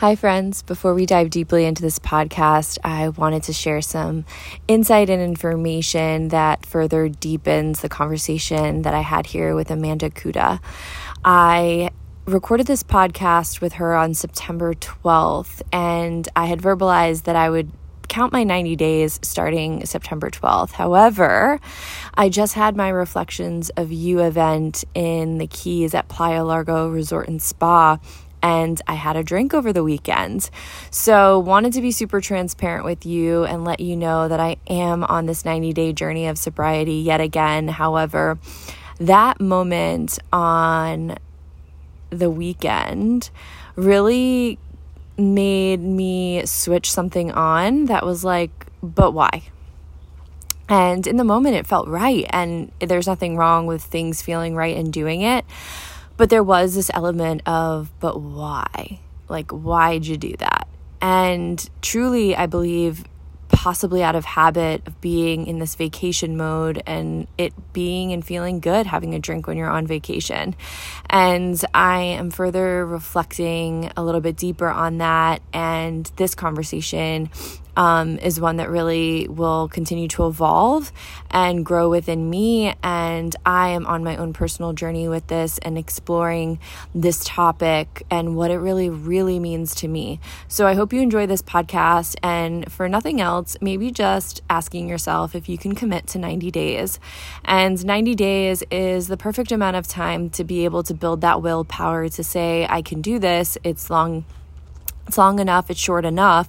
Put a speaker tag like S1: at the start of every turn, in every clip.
S1: Hi, friends. Before we dive deeply into this podcast, I wanted to share some insight and information that further deepens the conversation that I had here with Amanda Kuda. I recorded this podcast with her on September 12th, and I had verbalized that I would count my 90 days starting September 12th. However, I just had my Reflections of You event in the Keys at Playa Largo Resort and Spa and I had a drink over the weekend. So, wanted to be super transparent with you and let you know that I am on this 90 day journey of sobriety yet again. However, that moment on the weekend really made me switch something on that was like, but why? And in the moment, it felt right. And there's nothing wrong with things feeling right and doing it. But there was this element of, but why? Like, why'd you do that? And truly, I believe possibly out of habit of being in this vacation mode and it being and feeling good having a drink when you're on vacation. And I am further reflecting a little bit deeper on that. And this conversation um, is one that really will continue to evolve and grow within me. And I am on my own personal journey with this and exploring this topic and what it really, really means to me. So I hope you enjoy this podcast. And for nothing else, maybe just asking yourself if you can commit to 90 days. And 90 days is the perfect amount of time to be able to build that willpower to say, I can do this. It's long it's long enough, it's short enough,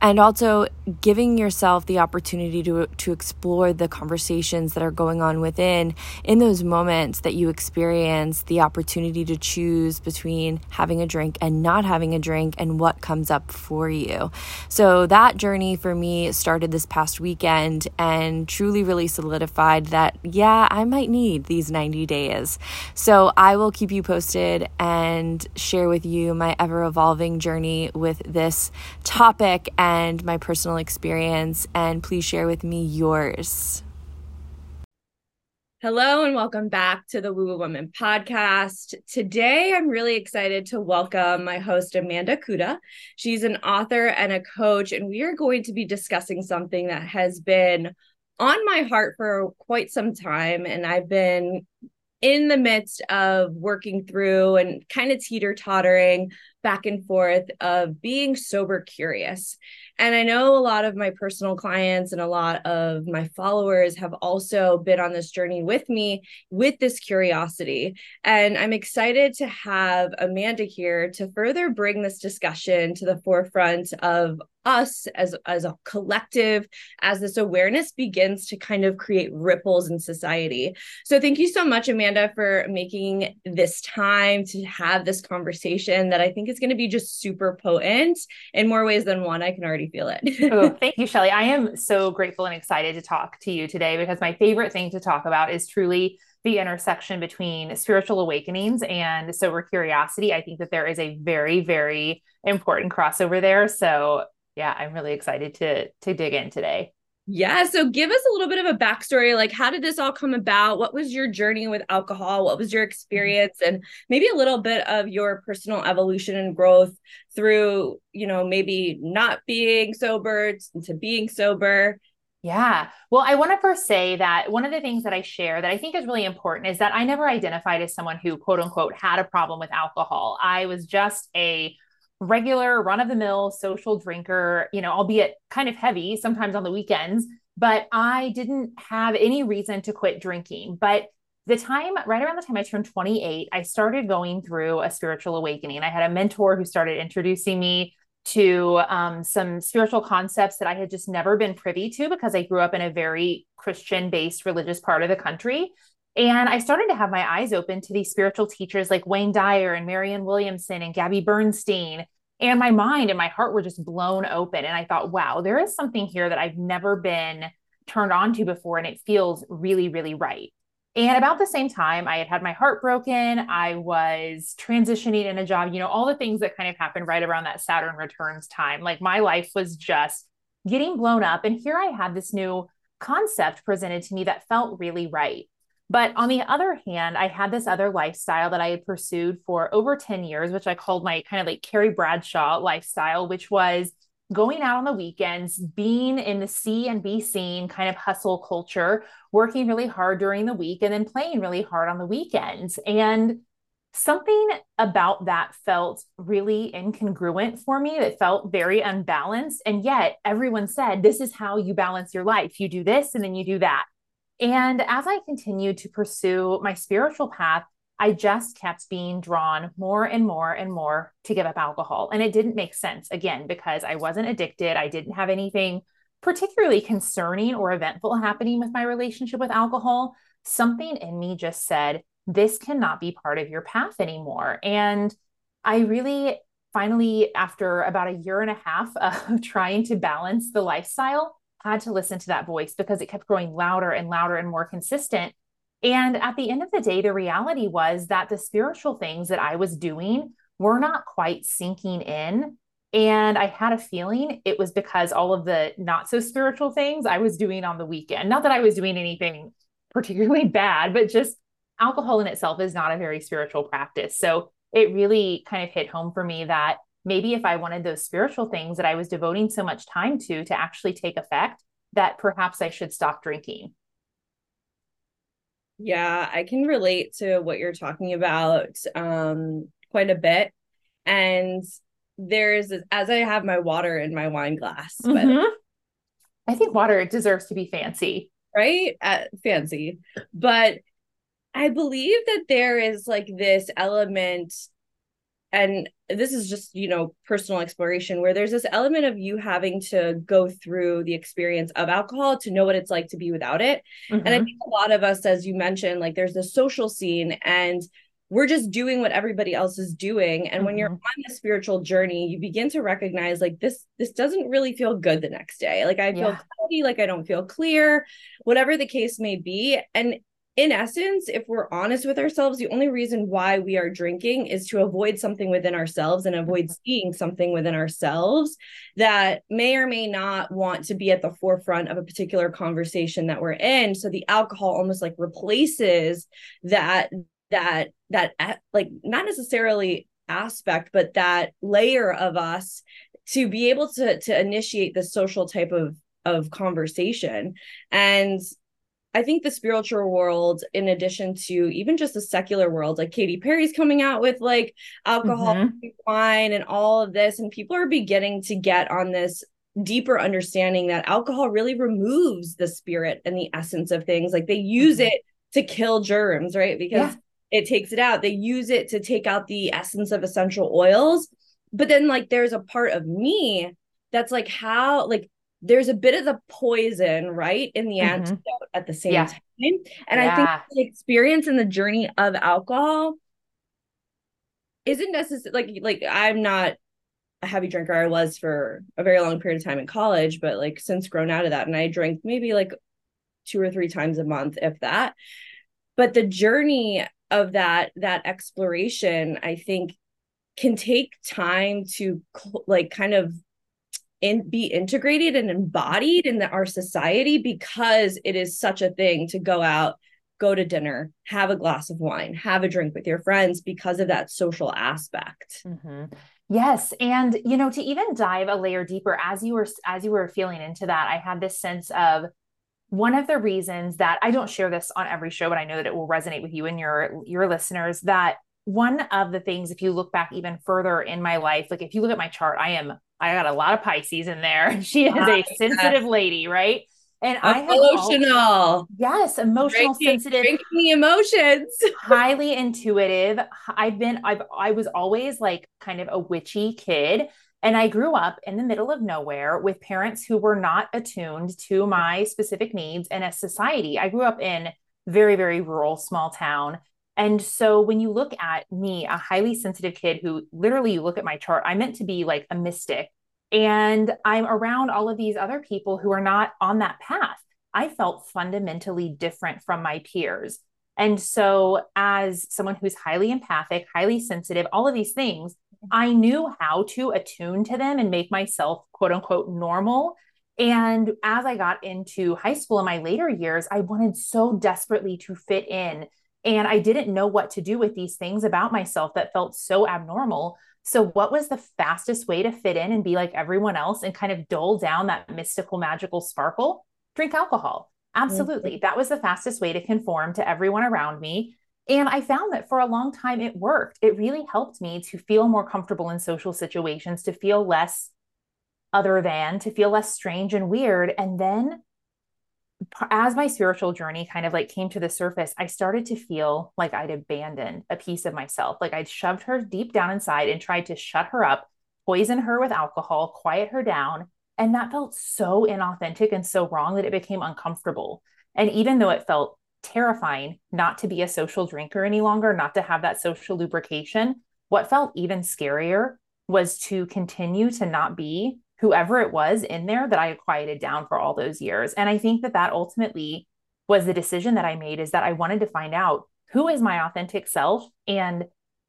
S1: and also giving yourself the opportunity to to explore the conversations that are going on within in those moments that you experience the opportunity to choose between having a drink and not having a drink and what comes up for you. So that journey for me started this past weekend and truly really solidified that yeah, I might need these 90 days. So I will keep you posted and share with you my ever evolving journey with this topic and my personal experience. And please share with me yours. Hello and welcome back to the Woo Woman podcast. Today, I'm really excited to welcome my host, Amanda Kuda. She's an author and a coach, and we are going to be discussing something that has been on my heart for quite some time. And I've been in the midst of working through and kind of teeter tottering back and forth of being sober curious. And I know a lot of my personal clients and a lot of my followers have also been on this journey with me with this curiosity. And I'm excited to have Amanda here to further bring this discussion to the forefront of us as as a collective as this awareness begins to kind of create ripples in society so thank you so much amanda for making this time to have this conversation that i think is going to be just super potent in more ways than one i can already feel it
S2: oh, thank you shelly i am so grateful and excited to talk to you today because my favorite thing to talk about is truly the intersection between spiritual awakenings and sober curiosity. I think that there is a very, very important crossover there. So yeah, I'm really excited to to dig in today.
S1: Yeah. So give us a little bit of a backstory. Like, how did this all come about? What was your journey with alcohol? What was your mm-hmm. experience? And maybe a little bit of your personal evolution and growth through, you know, maybe not being sober to being sober.
S2: Yeah. Well, I want to first say that one of the things that I share that I think is really important is that I never identified as someone who, quote unquote, had a problem with alcohol. I was just a regular run of the mill social drinker, you know, albeit kind of heavy sometimes on the weekends, but I didn't have any reason to quit drinking. But the time, right around the time I turned 28, I started going through a spiritual awakening. I had a mentor who started introducing me to um, some spiritual concepts that I had just never been privy to because I grew up in a very Christian based religious part of the country. And I started to have my eyes open to these spiritual teachers like Wayne Dyer and Marianne Williamson and Gabby Bernstein. And my mind and my heart were just blown open. And I thought, wow, there is something here that I've never been turned on to before. And it feels really, really right. And about the same time, I had had my heart broken. I was transitioning in a job, you know, all the things that kind of happened right around that Saturn returns time. Like my life was just getting blown up. And here I had this new concept presented to me that felt really right. But on the other hand, I had this other lifestyle that I had pursued for over 10 years, which I called my kind of like Carrie Bradshaw lifestyle, which was going out on the weekends, being in the see and be seen kind of hustle culture, working really hard during the week, and then playing really hard on the weekends. And something about that felt really incongruent for me. It felt very unbalanced. And yet, everyone said, This is how you balance your life. You do this and then you do that. And as I continued to pursue my spiritual path, I just kept being drawn more and more and more to give up alcohol. And it didn't make sense again because I wasn't addicted. I didn't have anything particularly concerning or eventful happening with my relationship with alcohol. Something in me just said, this cannot be part of your path anymore. And I really finally, after about a year and a half of trying to balance the lifestyle, had to listen to that voice because it kept growing louder and louder and more consistent. And at the end of the day, the reality was that the spiritual things that I was doing were not quite sinking in. And I had a feeling it was because all of the not so spiritual things I was doing on the weekend. Not that I was doing anything particularly bad, but just alcohol in itself is not a very spiritual practice. So it really kind of hit home for me that maybe if I wanted those spiritual things that I was devoting so much time to to actually take effect, that perhaps I should stop drinking.
S1: Yeah, I can relate to what you're talking about um, quite a bit. And there's, as I have my water in my wine glass, but mm-hmm.
S2: I think water deserves to be fancy.
S1: Right? Uh, fancy. But I believe that there is like this element and this is just you know personal exploration where there's this element of you having to go through the experience of alcohol to know what it's like to be without it mm-hmm. and i mm-hmm. think a lot of us as you mentioned like there's the social scene and we're just doing what everybody else is doing and mm-hmm. when you're mm-hmm. on the spiritual journey you begin to recognize like this this doesn't really feel good the next day like i feel yeah. cloudy like i don't feel clear whatever the case may be and in essence, if we're honest with ourselves, the only reason why we are drinking is to avoid something within ourselves and avoid mm-hmm. seeing something within ourselves that may or may not want to be at the forefront of a particular conversation that we're in. So the alcohol almost like replaces that that that like not necessarily aspect but that layer of us to be able to to initiate the social type of of conversation and I think the spiritual world, in addition to even just the secular world, like Katy Perry's coming out with like alcohol, mm-hmm. wine, and all of this, and people are beginning to get on this deeper understanding that alcohol really removes the spirit and the essence of things. Like they use mm-hmm. it to kill germs, right? Because yeah. it takes it out. They use it to take out the essence of essential oils. But then, like, there's a part of me that's like, how, like, there's a bit of the poison, right, in the mm-hmm. antidote at the same yeah. time. And yeah. I think the experience and the journey of alcohol isn't necessary. Like, like I'm not a heavy drinker. I was for a very long period of time in college, but like since grown out of that, and I drink maybe like two or three times a month, if that. But the journey of that that exploration, I think, can take time to like kind of in be integrated and embodied in the, our society because it is such a thing to go out go to dinner have a glass of wine have a drink with your friends because of that social aspect
S2: mm-hmm. yes and you know to even dive a layer deeper as you were as you were feeling into that i had this sense of one of the reasons that i don't share this on every show but i know that it will resonate with you and your your listeners that one of the things if you look back even further in my life like if you look at my chart i am I got a lot of Pisces in there. She is a sensitive lady, right?
S1: And I have emotional.
S2: yes, emotional, drinking, sensitive,
S1: drinking emotions,
S2: highly intuitive. I've been, I've, I was always like kind of a witchy kid. And I grew up in the middle of nowhere with parents who were not attuned to my specific needs in a society. I grew up in very, very rural, small town. And so when you look at me, a highly sensitive kid who literally you look at my chart, I meant to be like a mystic. And I'm around all of these other people who are not on that path. I felt fundamentally different from my peers. And so, as someone who's highly empathic, highly sensitive, all of these things, mm-hmm. I knew how to attune to them and make myself quote unquote normal. And as I got into high school in my later years, I wanted so desperately to fit in. And I didn't know what to do with these things about myself that felt so abnormal. So, what was the fastest way to fit in and be like everyone else and kind of dull down that mystical, magical sparkle? Drink alcohol. Absolutely. Mm-hmm. That was the fastest way to conform to everyone around me. And I found that for a long time it worked. It really helped me to feel more comfortable in social situations, to feel less other than, to feel less strange and weird. And then as my spiritual journey kind of like came to the surface, I started to feel like I'd abandoned a piece of myself. Like I'd shoved her deep down inside and tried to shut her up, poison her with alcohol, quiet her down. And that felt so inauthentic and so wrong that it became uncomfortable. And even though it felt terrifying not to be a social drinker any longer, not to have that social lubrication, what felt even scarier was to continue to not be whoever it was in there that I quieted down for all those years. And I think that that ultimately was the decision that I made is that I wanted to find out who is my authentic self and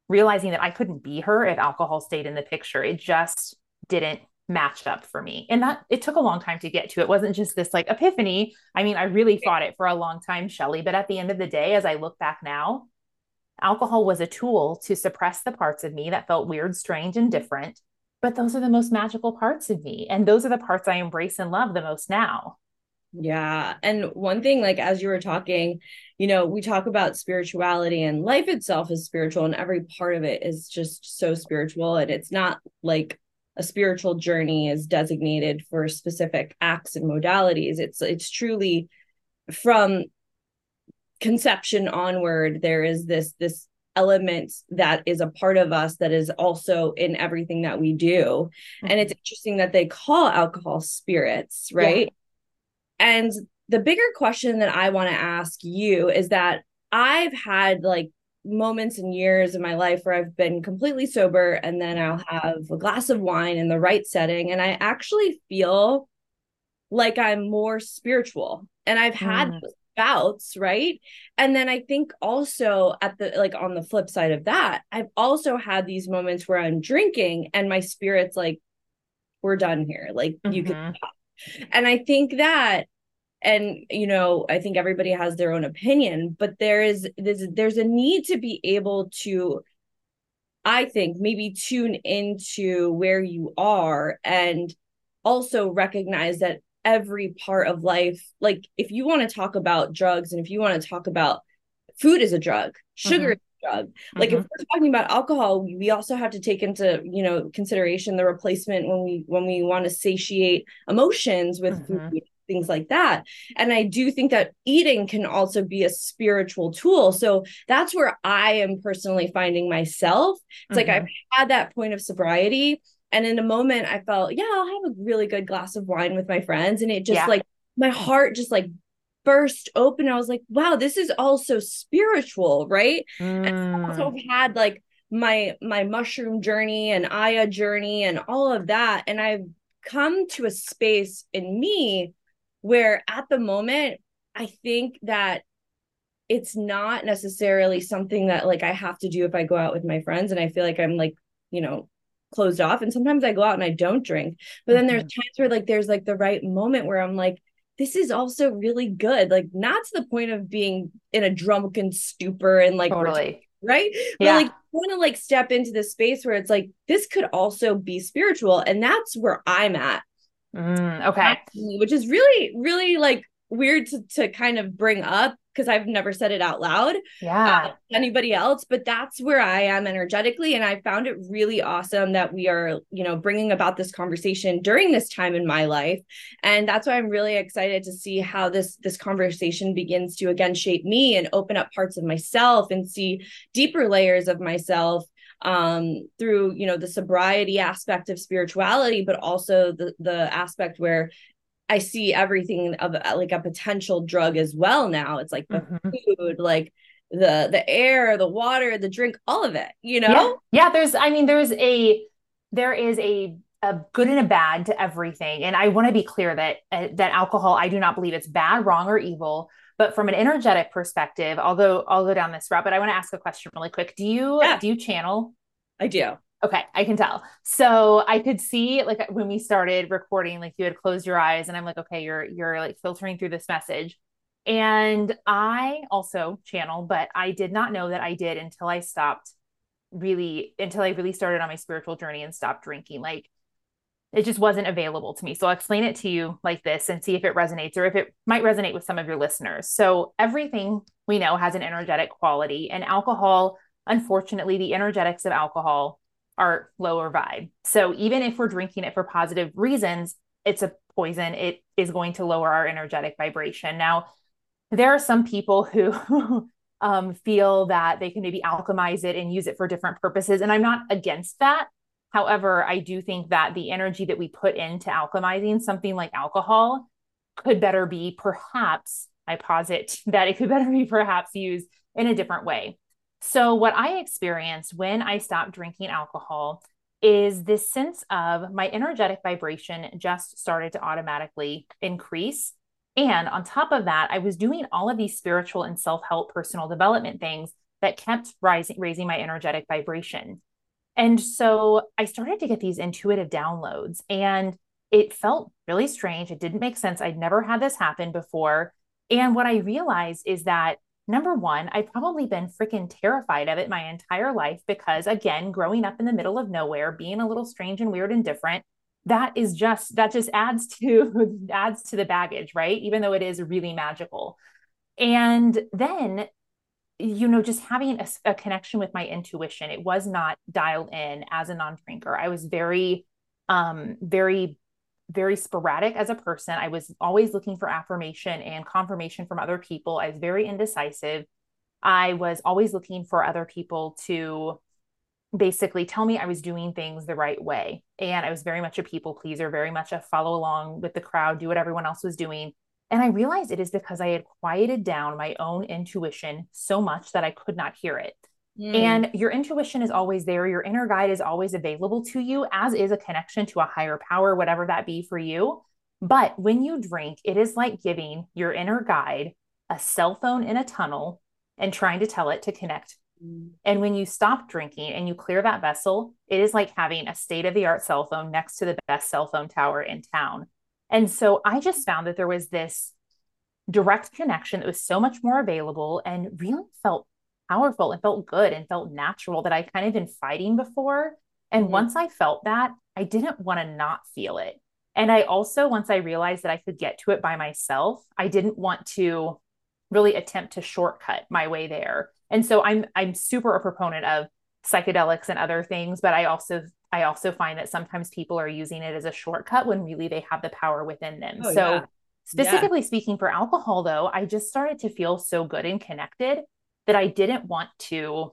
S2: realizing that I couldn't be her if alcohol stayed in the picture. It just didn't matched up for me. And that it took a long time to get to. It wasn't just this like epiphany. I mean, I really fought it for a long time, Shelly. But at the end of the day, as I look back now, alcohol was a tool to suppress the parts of me that felt weird, strange, and different. But those are the most magical parts of me. And those are the parts I embrace and love the most now.
S1: Yeah. And one thing, like as you were talking, you know, we talk about spirituality and life itself is spiritual, and every part of it is just so spiritual. And it's not like a spiritual journey is designated for specific acts and modalities it's it's truly from conception onward there is this this element that is a part of us that is also in everything that we do mm-hmm. and it's interesting that they call alcohol spirits right yeah. and the bigger question that i want to ask you is that i've had like moments and years in my life where I've been completely sober and then I'll have a glass of wine in the right setting and I actually feel like I'm more spiritual. And I've had mm. Bouts, right? And then I think also at the like on the flip side of that, I've also had these moments where I'm drinking and my spirit's like we're done here. Like mm-hmm. you can mm-hmm. stop. And I think that and you know i think everybody has their own opinion but there is there's, there's a need to be able to i think maybe tune into where you are and also recognize that every part of life like if you want to talk about drugs and if you want to talk about food is a drug sugar mm-hmm. is a drug like mm-hmm. if we're talking about alcohol we also have to take into you know consideration the replacement when we when we want to satiate emotions with mm-hmm. food things like that. And I do think that eating can also be a spiritual tool. So that's where I am personally finding myself. It's mm-hmm. like I've mm-hmm. had that point of sobriety. And in a moment, I felt, yeah, I'll have a really good glass of wine with my friends. And it just yeah. like, my heart just like burst open. I was like, wow, this is also spiritual, right? Mm. And I also mm. had like my my mushroom journey and Aya journey and all of that. And I've come to a space in me where at the moment i think that it's not necessarily something that like i have to do if i go out with my friends and i feel like i'm like you know closed off and sometimes i go out and i don't drink but then mm-hmm. there's times where like there's like the right moment where i'm like this is also really good like not to the point of being in a drunken stupor and like
S2: totally.
S1: right but yeah. like want to like step into the space where it's like this could also be spiritual and that's where i'm at
S2: Mm, okay.
S1: Which is really, really like weird to, to kind of bring up because I've never said it out loud.
S2: Yeah. Uh,
S1: anybody else, but that's where I am energetically. And I found it really awesome that we are, you know, bringing about this conversation during this time in my life. And that's why I'm really excited to see how this, this conversation begins to again shape me and open up parts of myself and see deeper layers of myself um, through you know the sobriety aspect of spirituality, but also the the aspect where I see everything of like a potential drug as well now. It's like the mm-hmm. food, like the the air, the water, the drink, all of it, you know?
S2: Yeah. yeah, there's I mean there's a there is a a good and a bad to everything. And I want to be clear that uh, that alcohol I do not believe it's bad, wrong or evil. But from an energetic perspective, I'll go I'll go down this route. But I want to ask a question really quick. Do you yeah. do you channel?
S1: I do.
S2: Okay, I can tell. So I could see like when we started recording, like you had closed your eyes, and I'm like, okay, you're you're like filtering through this message. And I also channel, but I did not know that I did until I stopped really until I really started on my spiritual journey and stopped drinking. Like it just wasn't available to me. So I'll explain it to you like this and see if it resonates or if it might resonate with some of your listeners. So everything we know has an energetic quality, and alcohol, unfortunately, the energetics of alcohol are lower vibe. So even if we're drinking it for positive reasons, it's a poison. It is going to lower our energetic vibration. Now, there are some people who um, feel that they can maybe alchemize it and use it for different purposes. And I'm not against that. However, I do think that the energy that we put into alchemizing something like alcohol could better be perhaps, I posit that it could better be perhaps used in a different way. So, what I experienced when I stopped drinking alcohol is this sense of my energetic vibration just started to automatically increase. And on top of that, I was doing all of these spiritual and self help personal development things that kept rising, raising my energetic vibration. And so I started to get these intuitive downloads, and it felt really strange. It didn't make sense. I'd never had this happen before. And what I realized is that Number one, I've probably been freaking terrified of it my entire life because, again, growing up in the middle of nowhere, being a little strange and weird and different, that is just that just adds to adds to the baggage, right? Even though it is really magical. And then, you know, just having a, a connection with my intuition, it was not dialed in as a non-drinker. I was very, um, very very sporadic as a person. I was always looking for affirmation and confirmation from other people. I was very indecisive. I was always looking for other people to basically tell me I was doing things the right way. And I was very much a people pleaser, very much a follow along with the crowd, do what everyone else was doing. And I realized it is because I had quieted down my own intuition so much that I could not hear it. Mm. And your intuition is always there. Your inner guide is always available to you, as is a connection to a higher power, whatever that be for you. But when you drink, it is like giving your inner guide a cell phone in a tunnel and trying to tell it to connect. Mm. And when you stop drinking and you clear that vessel, it is like having a state of the art cell phone next to the best cell phone tower in town. And so I just found that there was this direct connection that was so much more available and really felt powerful and felt good and felt natural that I kind of been fighting before. And mm-hmm. once I felt that, I didn't want to not feel it. And I also, once I realized that I could get to it by myself, I didn't want to really attempt to shortcut my way there. And so I'm I'm super a proponent of psychedelics and other things, but I also I also find that sometimes people are using it as a shortcut when really they have the power within them. Oh, so yeah. specifically yeah. speaking for alcohol though, I just started to feel so good and connected that I didn't want to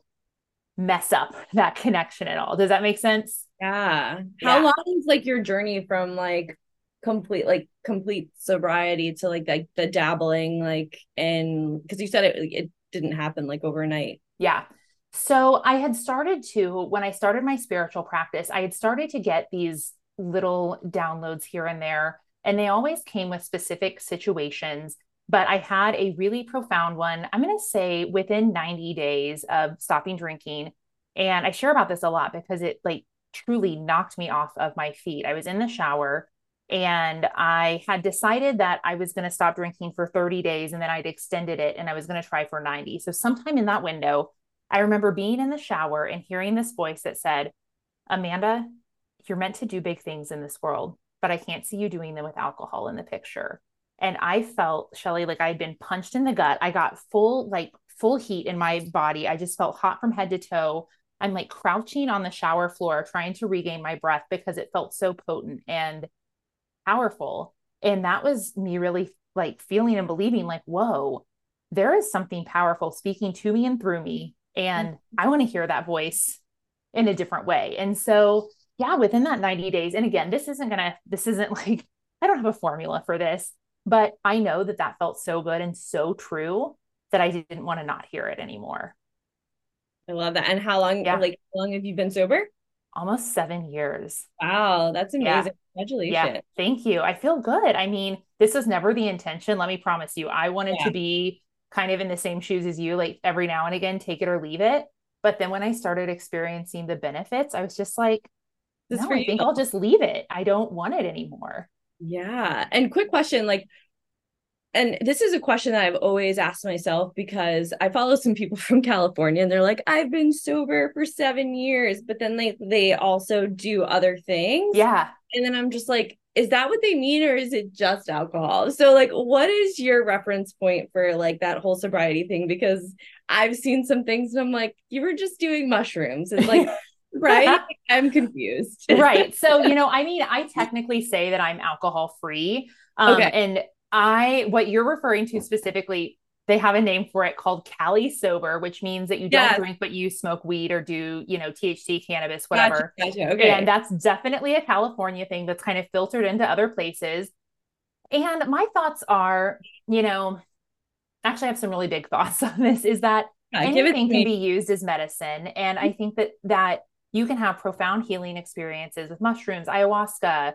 S2: mess up that connection at all. Does that make sense?
S1: Yeah. How yeah. long is like your journey from like complete like complete sobriety to like like the dabbling like and because you said it it didn't happen like overnight.
S2: Yeah. So I had started to when I started my spiritual practice, I had started to get these little downloads here and there and they always came with specific situations but I had a really profound one. I'm going to say within 90 days of stopping drinking. And I share about this a lot because it like truly knocked me off of my feet. I was in the shower and I had decided that I was going to stop drinking for 30 days and then I'd extended it and I was going to try for 90. So, sometime in that window, I remember being in the shower and hearing this voice that said, Amanda, you're meant to do big things in this world, but I can't see you doing them with alcohol in the picture and I felt Shelly like I'd been punched in the gut. I got full like full heat in my body. I just felt hot from head to toe. I'm like crouching on the shower floor trying to regain my breath because it felt so potent and powerful. And that was me really like feeling and believing like, whoa, there is something powerful speaking to me and through me. And I want to hear that voice in a different way. And so, yeah, within that 90 days, and again, this isn't gonna, this isn't like I don't have a formula for this, but I know that that felt so good and so true that I didn't want to not hear it anymore.
S1: I love that. And how long, yeah. like, how long have you been sober?
S2: Almost seven years.
S1: Wow, that's amazing. Yeah. Congratulations. Yeah,
S2: thank you. I feel good. I mean, this was never the intention. Let me promise you. I wanted yeah. to be kind of in the same shoes as you, like every now and again, take it or leave it. But then when I started experiencing the benefits, I was just like, this no, I think I'll just leave it. I don't want it anymore.
S1: Yeah. And quick question like, and this is a question that I've always asked myself because I follow some people from California and they're like, I've been sober for seven years, but then they they also do other things.
S2: Yeah.
S1: And then I'm just like, is that what they mean or is it just alcohol? So like what is your reference point for like that whole sobriety thing? Because I've seen some things and I'm like, you were just doing mushrooms It's like right? I'm confused.
S2: right. So, you know, I mean, I technically say that I'm alcohol free. Um, okay. And I, what you're referring to specifically, they have a name for it called Cali sober, which means that you don't drink, but you smoke weed or do, you know, THC, cannabis, whatever.
S1: Gotcha, gotcha. Okay.
S2: And that's definitely a California thing that's kind of filtered into other places. And my thoughts are, you know, actually I have some really big thoughts on this is that yeah, anything can be used as medicine. And I think that that you can have profound healing experiences with mushrooms, ayahuasca,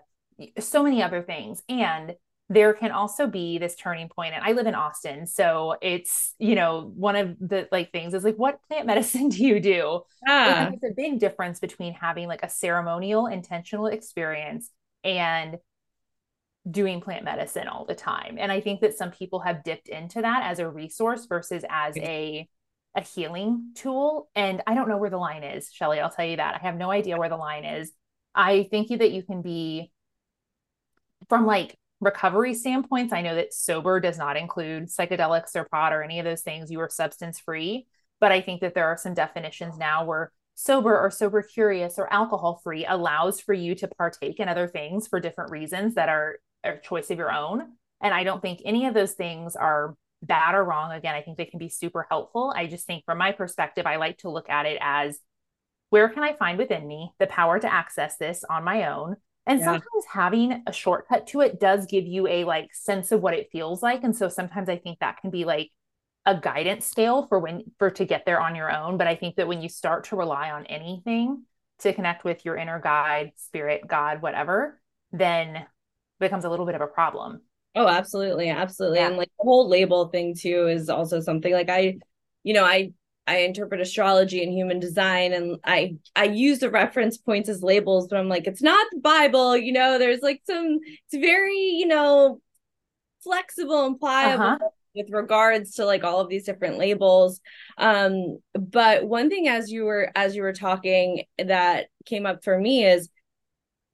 S2: so many other things. And there can also be this turning point and i live in austin so it's you know one of the like things is like what plant medicine do you do yeah. it's a big difference between having like a ceremonial intentional experience and doing plant medicine all the time and i think that some people have dipped into that as a resource versus as a a healing tool. And I don't know where the line is, Shelly. I'll tell you that. I have no idea where the line is. I think that you can be from like recovery standpoints. I know that sober does not include psychedelics or pot or any of those things. You are substance free. But I think that there are some definitions now where sober or sober curious or alcohol free allows for you to partake in other things for different reasons that are a choice of your own. And I don't think any of those things are bad or wrong. Again, I think they can be super helpful. I just think from my perspective, I like to look at it as where can I find within me the power to access this on my own? And yeah. sometimes having a shortcut to it does give you a like sense of what it feels like. And so sometimes I think that can be like a guidance scale for when for to get there on your own. But I think that when you start to rely on anything to connect with your inner guide, spirit, God, whatever, then becomes a little bit of a problem.
S1: Oh, absolutely. Absolutely. Yeah. And like the whole label thing too is also something like I, you know, I I interpret astrology and human design and I I use the reference points as labels, but I'm like, it's not the Bible, you know, there's like some it's very, you know, flexible and pliable uh-huh. with regards to like all of these different labels. Um, but one thing as you were as you were talking that came up for me is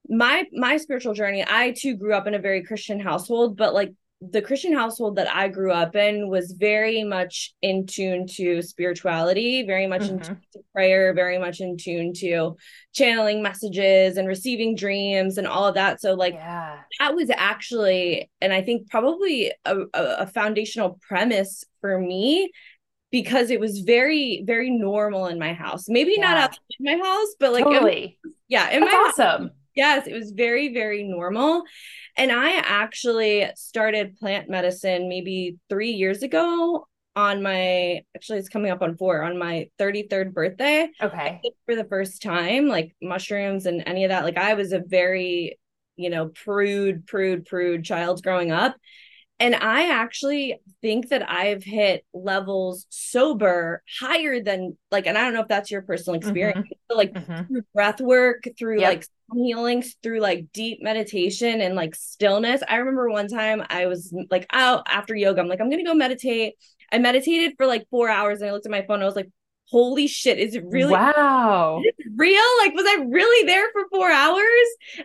S1: my my spiritual journey i too grew up in a very christian household but like the christian household that i grew up in was very much in tune to spirituality very much mm-hmm. in tune to prayer very much in tune to channeling messages and receiving dreams and all of that so like yeah. that was actually and i think probably a, a foundational premise for me because it was very very normal in my house maybe yeah. not outside my house but like
S2: totally.
S1: was, yeah
S2: in That's my awesome
S1: house, Yes, it was very, very normal. And I actually started plant medicine maybe three years ago on my actually it's coming up on four on my 33rd birthday.
S2: Okay.
S1: for the first time like mushrooms and any of that. Like i was a very you know prude prude prude child growing up and I actually think that I've hit levels sober higher than like, and I don't know if that's your personal mm-hmm. experience, mm-hmm. but like mm-hmm. through breath work, through yep. like healings, through like deep meditation and like stillness. I remember one time I was like out after yoga, I'm like, I'm gonna go meditate. I meditated for like four hours and I looked at my phone. I was like, holy shit, is it really
S2: wow?
S1: Is real? Like, was I really there for four hours?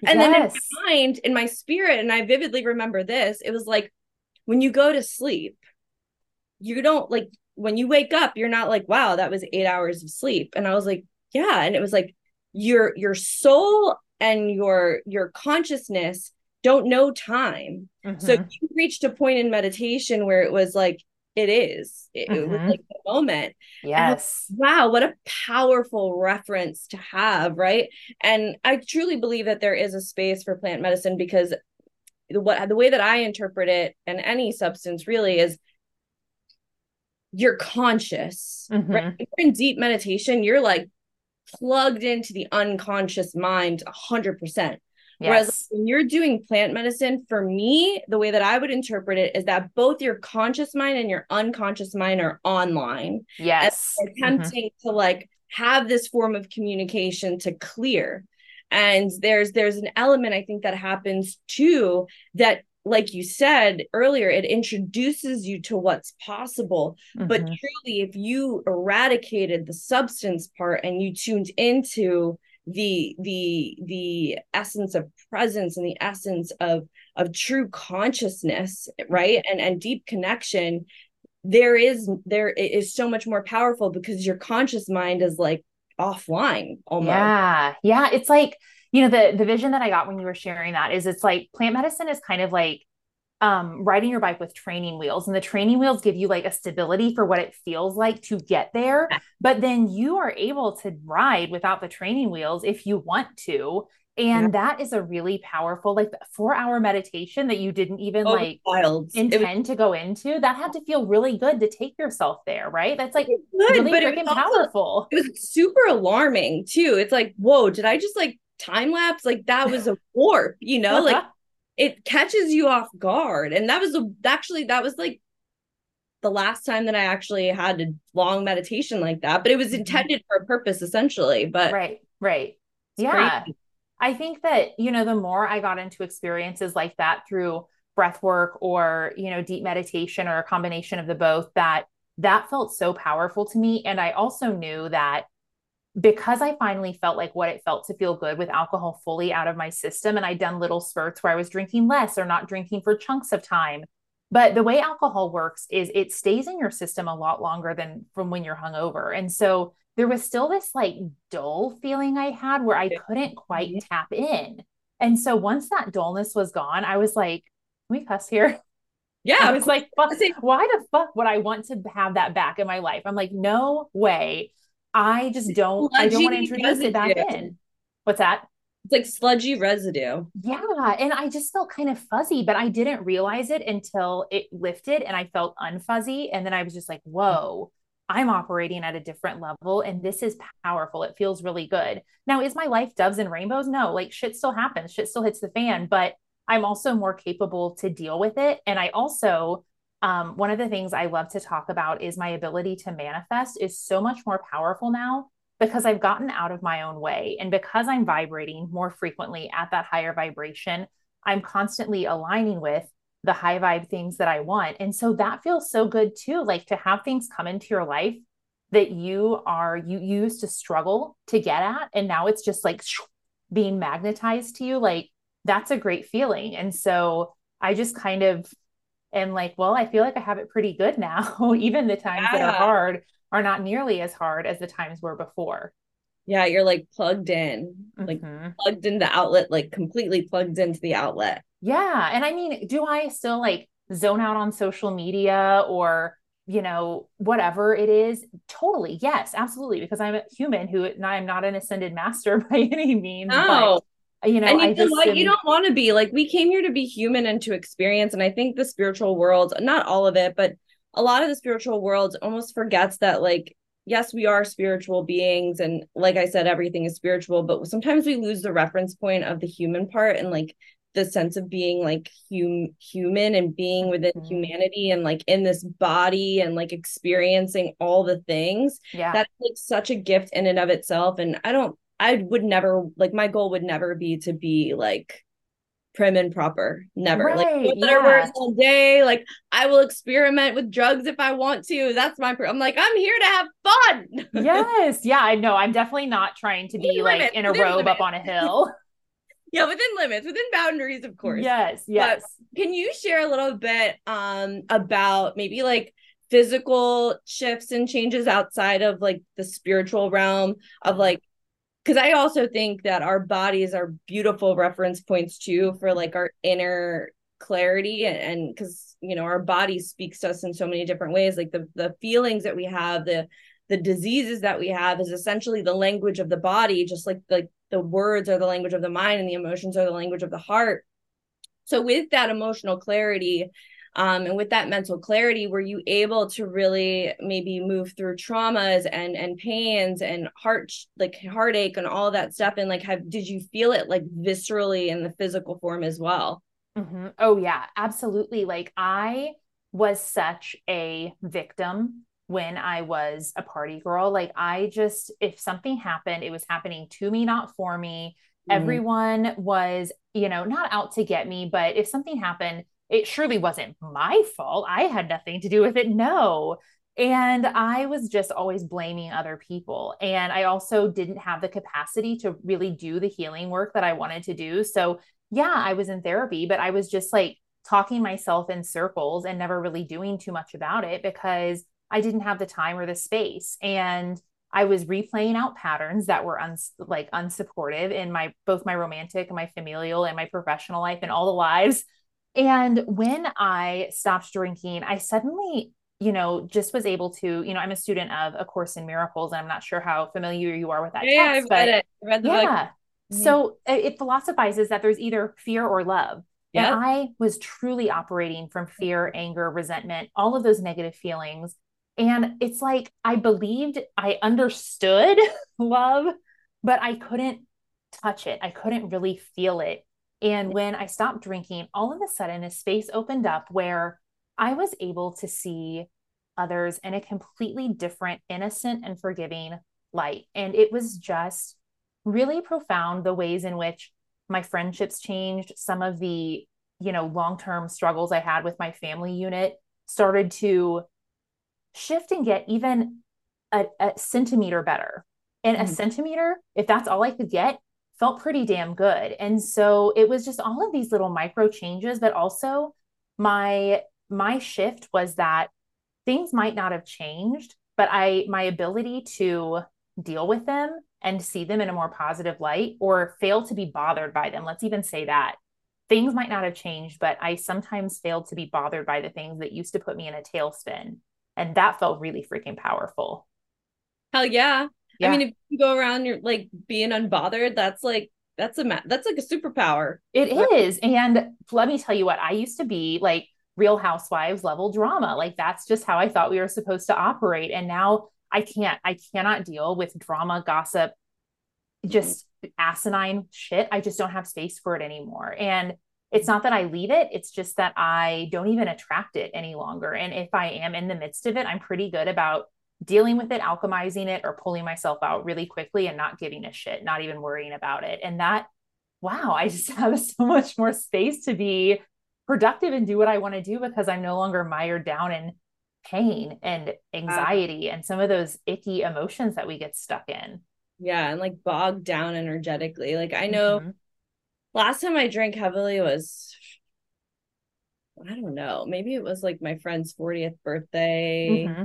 S1: And yes. then in my mind, in my spirit, and I vividly remember this, it was like, when you go to sleep, you don't like when you wake up, you're not like, wow, that was eight hours of sleep. And I was like, yeah. And it was like your your soul and your your consciousness don't know time. Mm-hmm. So you reached a point in meditation where it was like, it is. It, mm-hmm. it was mm-hmm. like the moment.
S2: Yes.
S1: wow, what a powerful reference to have, right? And I truly believe that there is a space for plant medicine because what the way that I interpret it and any substance really is you're conscious, mm-hmm. right? If you're in deep meditation, you're like plugged into the unconscious mind 100%. Yes. Whereas when you're doing plant medicine, for me, the way that I would interpret it is that both your conscious mind and your unconscious mind are online.
S2: Yes.
S1: Attempting mm-hmm. to like have this form of communication to clear. And there's there's an element I think that happens too that like you said earlier, it introduces you to what's possible. Mm-hmm. But truly, if you eradicated the substance part and you tuned into the the the essence of presence and the essence of of true consciousness right and and deep connection there is there is so much more powerful because your conscious mind is like offline almost.
S2: Yeah yeah it's like you know the the vision that i got when you were sharing that is it's like plant medicine is kind of like um, riding your bike with training wheels and the training wheels give you like a stability for what it feels like to get there but then you are able to ride without the training wheels if you want to and yeah. that is a really powerful like four hour meditation that you didn't even oh, like wild. intend was, to go into that had to feel really good to take yourself there right? That's like good, really freaking powerful.
S1: it was super alarming too. It's like whoa did i just like time lapse? Like that was a warp you know? Like it catches you off guard and that was a, actually that was like the last time that i actually had a long meditation like that but it was mm-hmm. intended for a purpose essentially but
S2: right right yeah crazy. i think that you know the more i got into experiences like that through breath work or you know deep meditation or a combination of the both that that felt so powerful to me and i also knew that because I finally felt like what it felt to feel good with alcohol fully out of my system, and I'd done little spurts where I was drinking less or not drinking for chunks of time. But the way alcohol works is it stays in your system a lot longer than from when you're hungover. And so there was still this like dull feeling I had where I couldn't quite mm-hmm. tap in. And so once that dullness was gone, I was like, can we cuss here? Yeah. I was like, why the fuck would I want to have that back in my life? I'm like, no way. I just don't sludgy I don't want to introduce residue. it back in. What's that?
S1: It's like sludgy residue.
S2: Yeah. And I just felt kind of fuzzy, but I didn't realize it until it lifted and I felt unfuzzy. And then I was just like, whoa, I'm operating at a different level and this is powerful. It feels really good. Now, is my life doves and rainbows? No, like shit still happens, shit still hits the fan, but I'm also more capable to deal with it. And I also um, one of the things I love to talk about is my ability to manifest is so much more powerful now because I've gotten out of my own way. And because I'm vibrating more frequently at that higher vibration, I'm constantly aligning with the high vibe things that I want. And so that feels so good too, like to have things come into your life that you are, you used to struggle to get at. And now it's just like being magnetized to you. Like that's a great feeling. And so I just kind of and like well i feel like i have it pretty good now even the times yeah. that are hard are not nearly as hard as the times were before
S1: yeah you're like plugged in like mm-hmm. plugged into the outlet like completely plugged into the outlet
S2: yeah and i mean do i still like zone out on social media or you know whatever it is totally yes absolutely because i'm a human who i'm not an ascended master by any means no you know,
S1: and you know what? Am... You don't want to be like we came here to be human and to experience. And I think the spiritual world, not all of it, but a lot of the spiritual world almost forgets that like yes, we are spiritual beings. And like I said, everything is spiritual, but sometimes we lose the reference point of the human part and like the sense of being like hum- human and being within mm-hmm. humanity and like in this body and like experiencing all the things. Yeah. That's like such a gift in and of itself. And I don't I would never like my goal would never be to be like prim and proper. Never. Right, like yeah. all day. Like I will experiment with drugs if I want to. That's my I'm like, I'm here to have fun.
S2: yes. Yeah, I know. I'm definitely not trying to be within like limits, in a robe limits. up on a hill.
S1: yeah, within limits, within boundaries, of course.
S2: Yes, yes.
S1: But can you share a little bit um about maybe like physical shifts and changes outside of like the spiritual realm of like because I also think that our bodies are beautiful reference points too for like our inner clarity and because you know our body speaks to us in so many different ways. Like the the feelings that we have the the diseases that we have is essentially the language of the body just like like the words are the language of the mind and the emotions are the language of the heart. So with that emotional clarity, um, and with that mental clarity, were you able to really maybe move through traumas and and pains and heart like heartache and all that stuff? And like, have did you feel it like viscerally in the physical form as well?
S2: Mm-hmm. Oh yeah, absolutely. Like I was such a victim when I was a party girl. Like I just, if something happened, it was happening to me, not for me. Mm. Everyone was, you know, not out to get me, but if something happened, it surely wasn't my fault. I had nothing to do with it. No. And I was just always blaming other people. And I also didn't have the capacity to really do the healing work that I wanted to do. So, yeah, I was in therapy, but I was just like talking myself in circles and never really doing too much about it because I didn't have the time or the space. And I was replaying out patterns that were uns- like unsupportive in my both my romantic and my familial and my professional life and all the lives and when I stopped drinking, I suddenly, you know, just was able to, you know, I'm a student of A Course in Miracles, and I'm not sure how familiar you are with that
S1: yeah,
S2: text,
S1: I've read it. I read the
S2: yeah. book. Mm-hmm. So it philosophizes that there's either fear or love. Yep. And I was truly operating from fear, anger, resentment, all of those negative feelings. And it's like I believed I understood love, but I couldn't touch it. I couldn't really feel it. And when I stopped drinking, all of a sudden a space opened up where I was able to see others in a completely different, innocent, and forgiving light. And it was just really profound the ways in which my friendships changed. Some of the, you know, long term struggles I had with my family unit started to shift and get even a, a centimeter better. And mm-hmm. a centimeter, if that's all I could get, felt pretty damn good. And so it was just all of these little micro changes, but also my my shift was that things might not have changed, but I my ability to deal with them and see them in a more positive light or fail to be bothered by them. Let's even say that things might not have changed, but I sometimes failed to be bothered by the things that used to put me in a tailspin. And that felt really freaking powerful.
S1: Hell yeah. Yeah. I mean, if you go around, you're like being unbothered. That's like that's a that's like a superpower.
S2: It is, and let me tell you what I used to be like Real Housewives level drama. Like that's just how I thought we were supposed to operate, and now I can't. I cannot deal with drama, gossip, mm-hmm. just asinine shit. I just don't have space for it anymore, and it's not that I leave it, it's just that I don't even attract it any longer. And if I am in the midst of it, I'm pretty good about dealing with it, alchemizing it, or pulling myself out really quickly and not giving a shit, not even worrying about it. And that, wow, I just have so much more space to be productive and do what I want to do because I'm no longer mired down in pain and anxiety and some of those icky emotions that we get stuck in.
S1: Yeah, and like bogged down energetically. Like I know mm-hmm. last time I drank heavily was I don't know, maybe it was like my friend's 40th birthday. Mm-hmm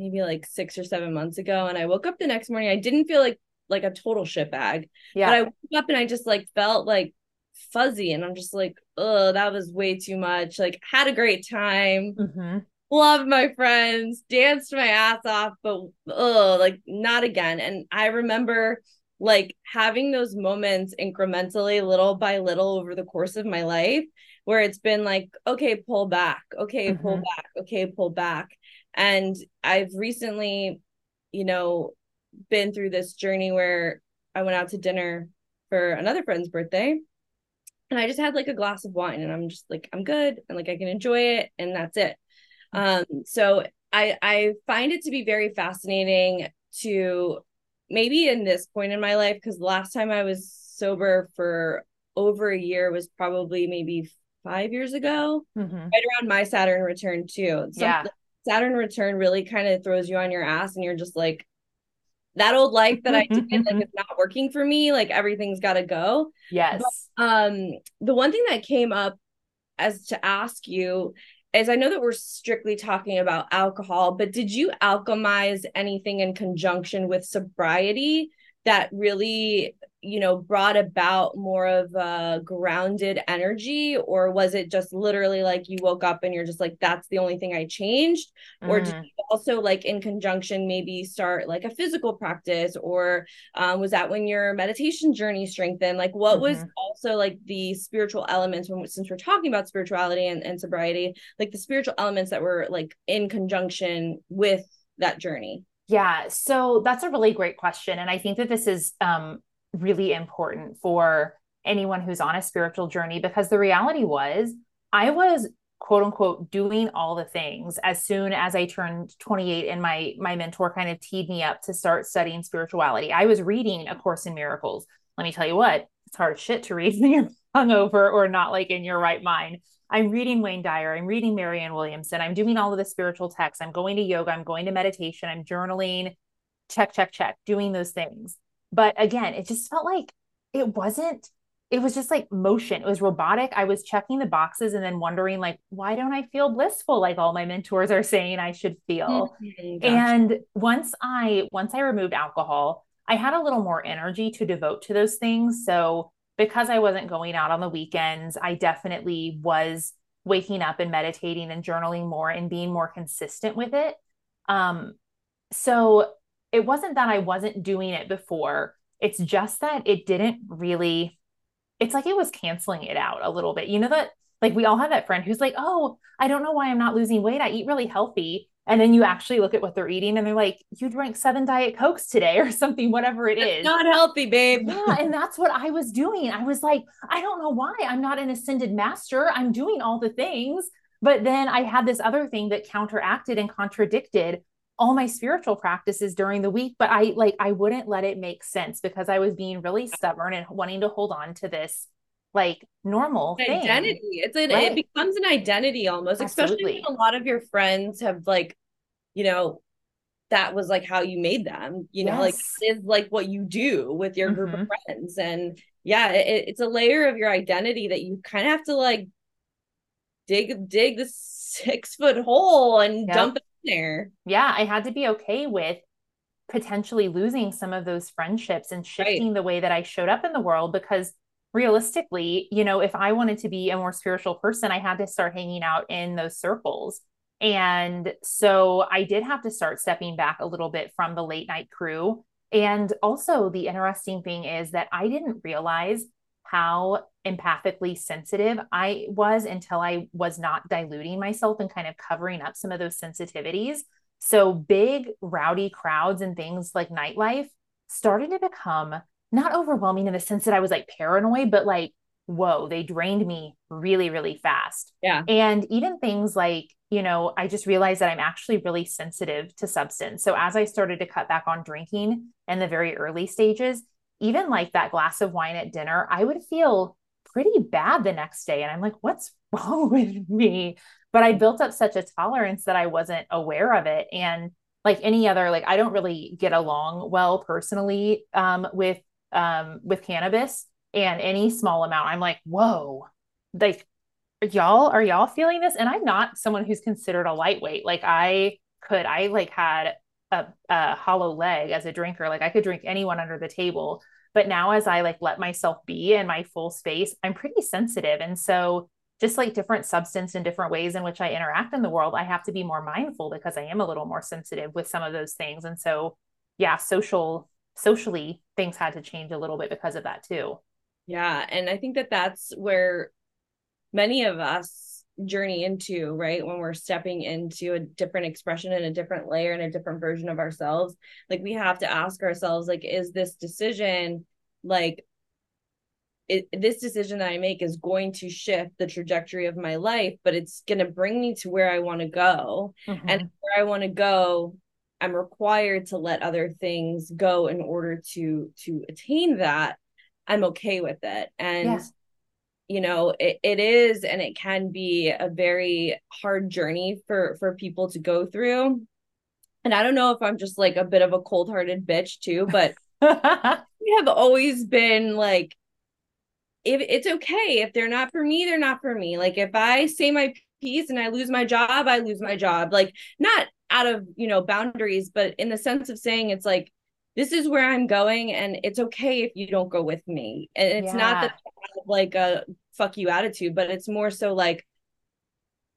S1: maybe like six or seven months ago. And I woke up the next morning. I didn't feel like like a total shit bag. Yeah. But I woke up and I just like felt like fuzzy. And I'm just like, oh, that was way too much. Like had a great time. Mm-hmm. Loved my friends, danced my ass off, but oh, like not again. And I remember like having those moments incrementally, little by little over the course of my life, where it's been like, okay, pull back, okay, mm-hmm. pull back, okay, pull back. And I've recently, you know, been through this journey where I went out to dinner for another friend's birthday and I just had like a glass of wine and I'm just like I'm good and like I can enjoy it and that's it. Um so I I find it to be very fascinating to maybe in this point in my life because the last time I was sober for over a year was probably maybe five years ago, mm-hmm. right around my Saturn return too. Some, yeah. Saturn return really kind of throws you on your ass and you're just like that old life that I did like it's not working for me like everything's got to go.
S2: Yes.
S1: But, um the one thing that came up as to ask you is I know that we're strictly talking about alcohol but did you alchemize anything in conjunction with sobriety that really you know brought about more of a grounded energy or was it just literally like you woke up and you're just like that's the only thing i changed mm. or did mm. you also like in conjunction maybe start like a physical practice or um, was that when your meditation journey strengthened like what mm-hmm. was also like the spiritual elements when since we're talking about spirituality and, and sobriety like the spiritual elements that were like in conjunction with that journey
S2: yeah, so that's a really great question. And I think that this is um, really important for anyone who's on a spiritual journey because the reality was I was quote unquote doing all the things as soon as I turned 28 and my my mentor kind of teed me up to start studying spirituality. I was reading A Course in Miracles. Let me tell you what, it's hard shit to read when you're hungover or not like in your right mind. I'm reading Wayne Dyer, I'm reading Marianne Williamson, I'm doing all of the spiritual texts, I'm going to yoga, I'm going to meditation, I'm journaling, check, check, check, doing those things. But again, it just felt like it wasn't, it was just like motion. It was robotic. I was checking the boxes and then wondering, like, why don't I feel blissful like all my mentors are saying I should feel? Mm-hmm. And once I once I removed alcohol, I had a little more energy to devote to those things. So because I wasn't going out on the weekends, I definitely was waking up and meditating and journaling more and being more consistent with it. Um, so it wasn't that I wasn't doing it before. It's just that it didn't really, it's like it was canceling it out a little bit. You know, that like we all have that friend who's like, oh, I don't know why I'm not losing weight. I eat really healthy. And then you actually look at what they're eating and they're like, you drank seven Diet Cokes today or something, whatever it is.
S1: Not healthy, babe.
S2: Yeah. And that's what I was doing. I was like, I don't know why I'm not an ascended master. I'm doing all the things. But then I had this other thing that counteracted and contradicted all my spiritual practices during the week. But I like, I wouldn't let it make sense because I was being really stubborn and wanting to hold on to this like normal
S1: identity. It's an right. it becomes an identity almost, Absolutely. especially when a lot of your friends have like, you know, that was like how you made them. You know, yes. like is like what you do with your group mm-hmm. of friends, and yeah, it, it's a layer of your identity that you kind of have to like dig dig the six foot hole and yep. dump it in there.
S2: Yeah, I had to be okay with potentially losing some of those friendships and shifting right. the way that I showed up in the world because realistically, you know, if I wanted to be a more spiritual person, I had to start hanging out in those circles. And so I did have to start stepping back a little bit from the late night crew. And also, the interesting thing is that I didn't realize how empathically sensitive I was until I was not diluting myself and kind of covering up some of those sensitivities. So, big, rowdy crowds and things like nightlife started to become not overwhelming in the sense that I was like paranoid, but like, whoa, they drained me really, really fast.
S1: Yeah.
S2: And even things like, you know, I just realized that I'm actually really sensitive to substance. So as I started to cut back on drinking in the very early stages, even like that glass of wine at dinner, I would feel pretty bad the next day. And I'm like, what's wrong with me? But I built up such a tolerance that I wasn't aware of it. And like any other, like I don't really get along well personally um, with um, with cannabis and any small amount, I'm like, whoa, like y'all are y'all feeling this? And I'm not someone who's considered a lightweight. Like I could, I like had a, a hollow leg as a drinker. Like I could drink anyone under the table. But now as I like let myself be in my full space, I'm pretty sensitive. And so just like different substance and different ways in which I interact in the world, I have to be more mindful because I am a little more sensitive with some of those things. And so yeah, social socially things had to change a little bit because of that too.
S1: Yeah, and I think that that's where many of us journey into, right? When we're stepping into a different expression and a different layer and a different version of ourselves, like we have to ask ourselves like is this decision like it, this decision that I make is going to shift the trajectory of my life, but it's going to bring me to where I want to go. Mm-hmm. And where I want to go I'm required to let other things go in order to to attain that, I'm okay with it. And yeah. you know, it, it is and it can be a very hard journey for for people to go through. And I don't know if I'm just like a bit of a cold-hearted bitch too, but we have always been like if it's okay if they're not for me they're not for me like if i say my piece and i lose my job i lose my job like not out of you know boundaries but in the sense of saying it's like this is where I'm going and it's okay if you don't go with me. And it's yeah. not that like a fuck you attitude, but it's more so like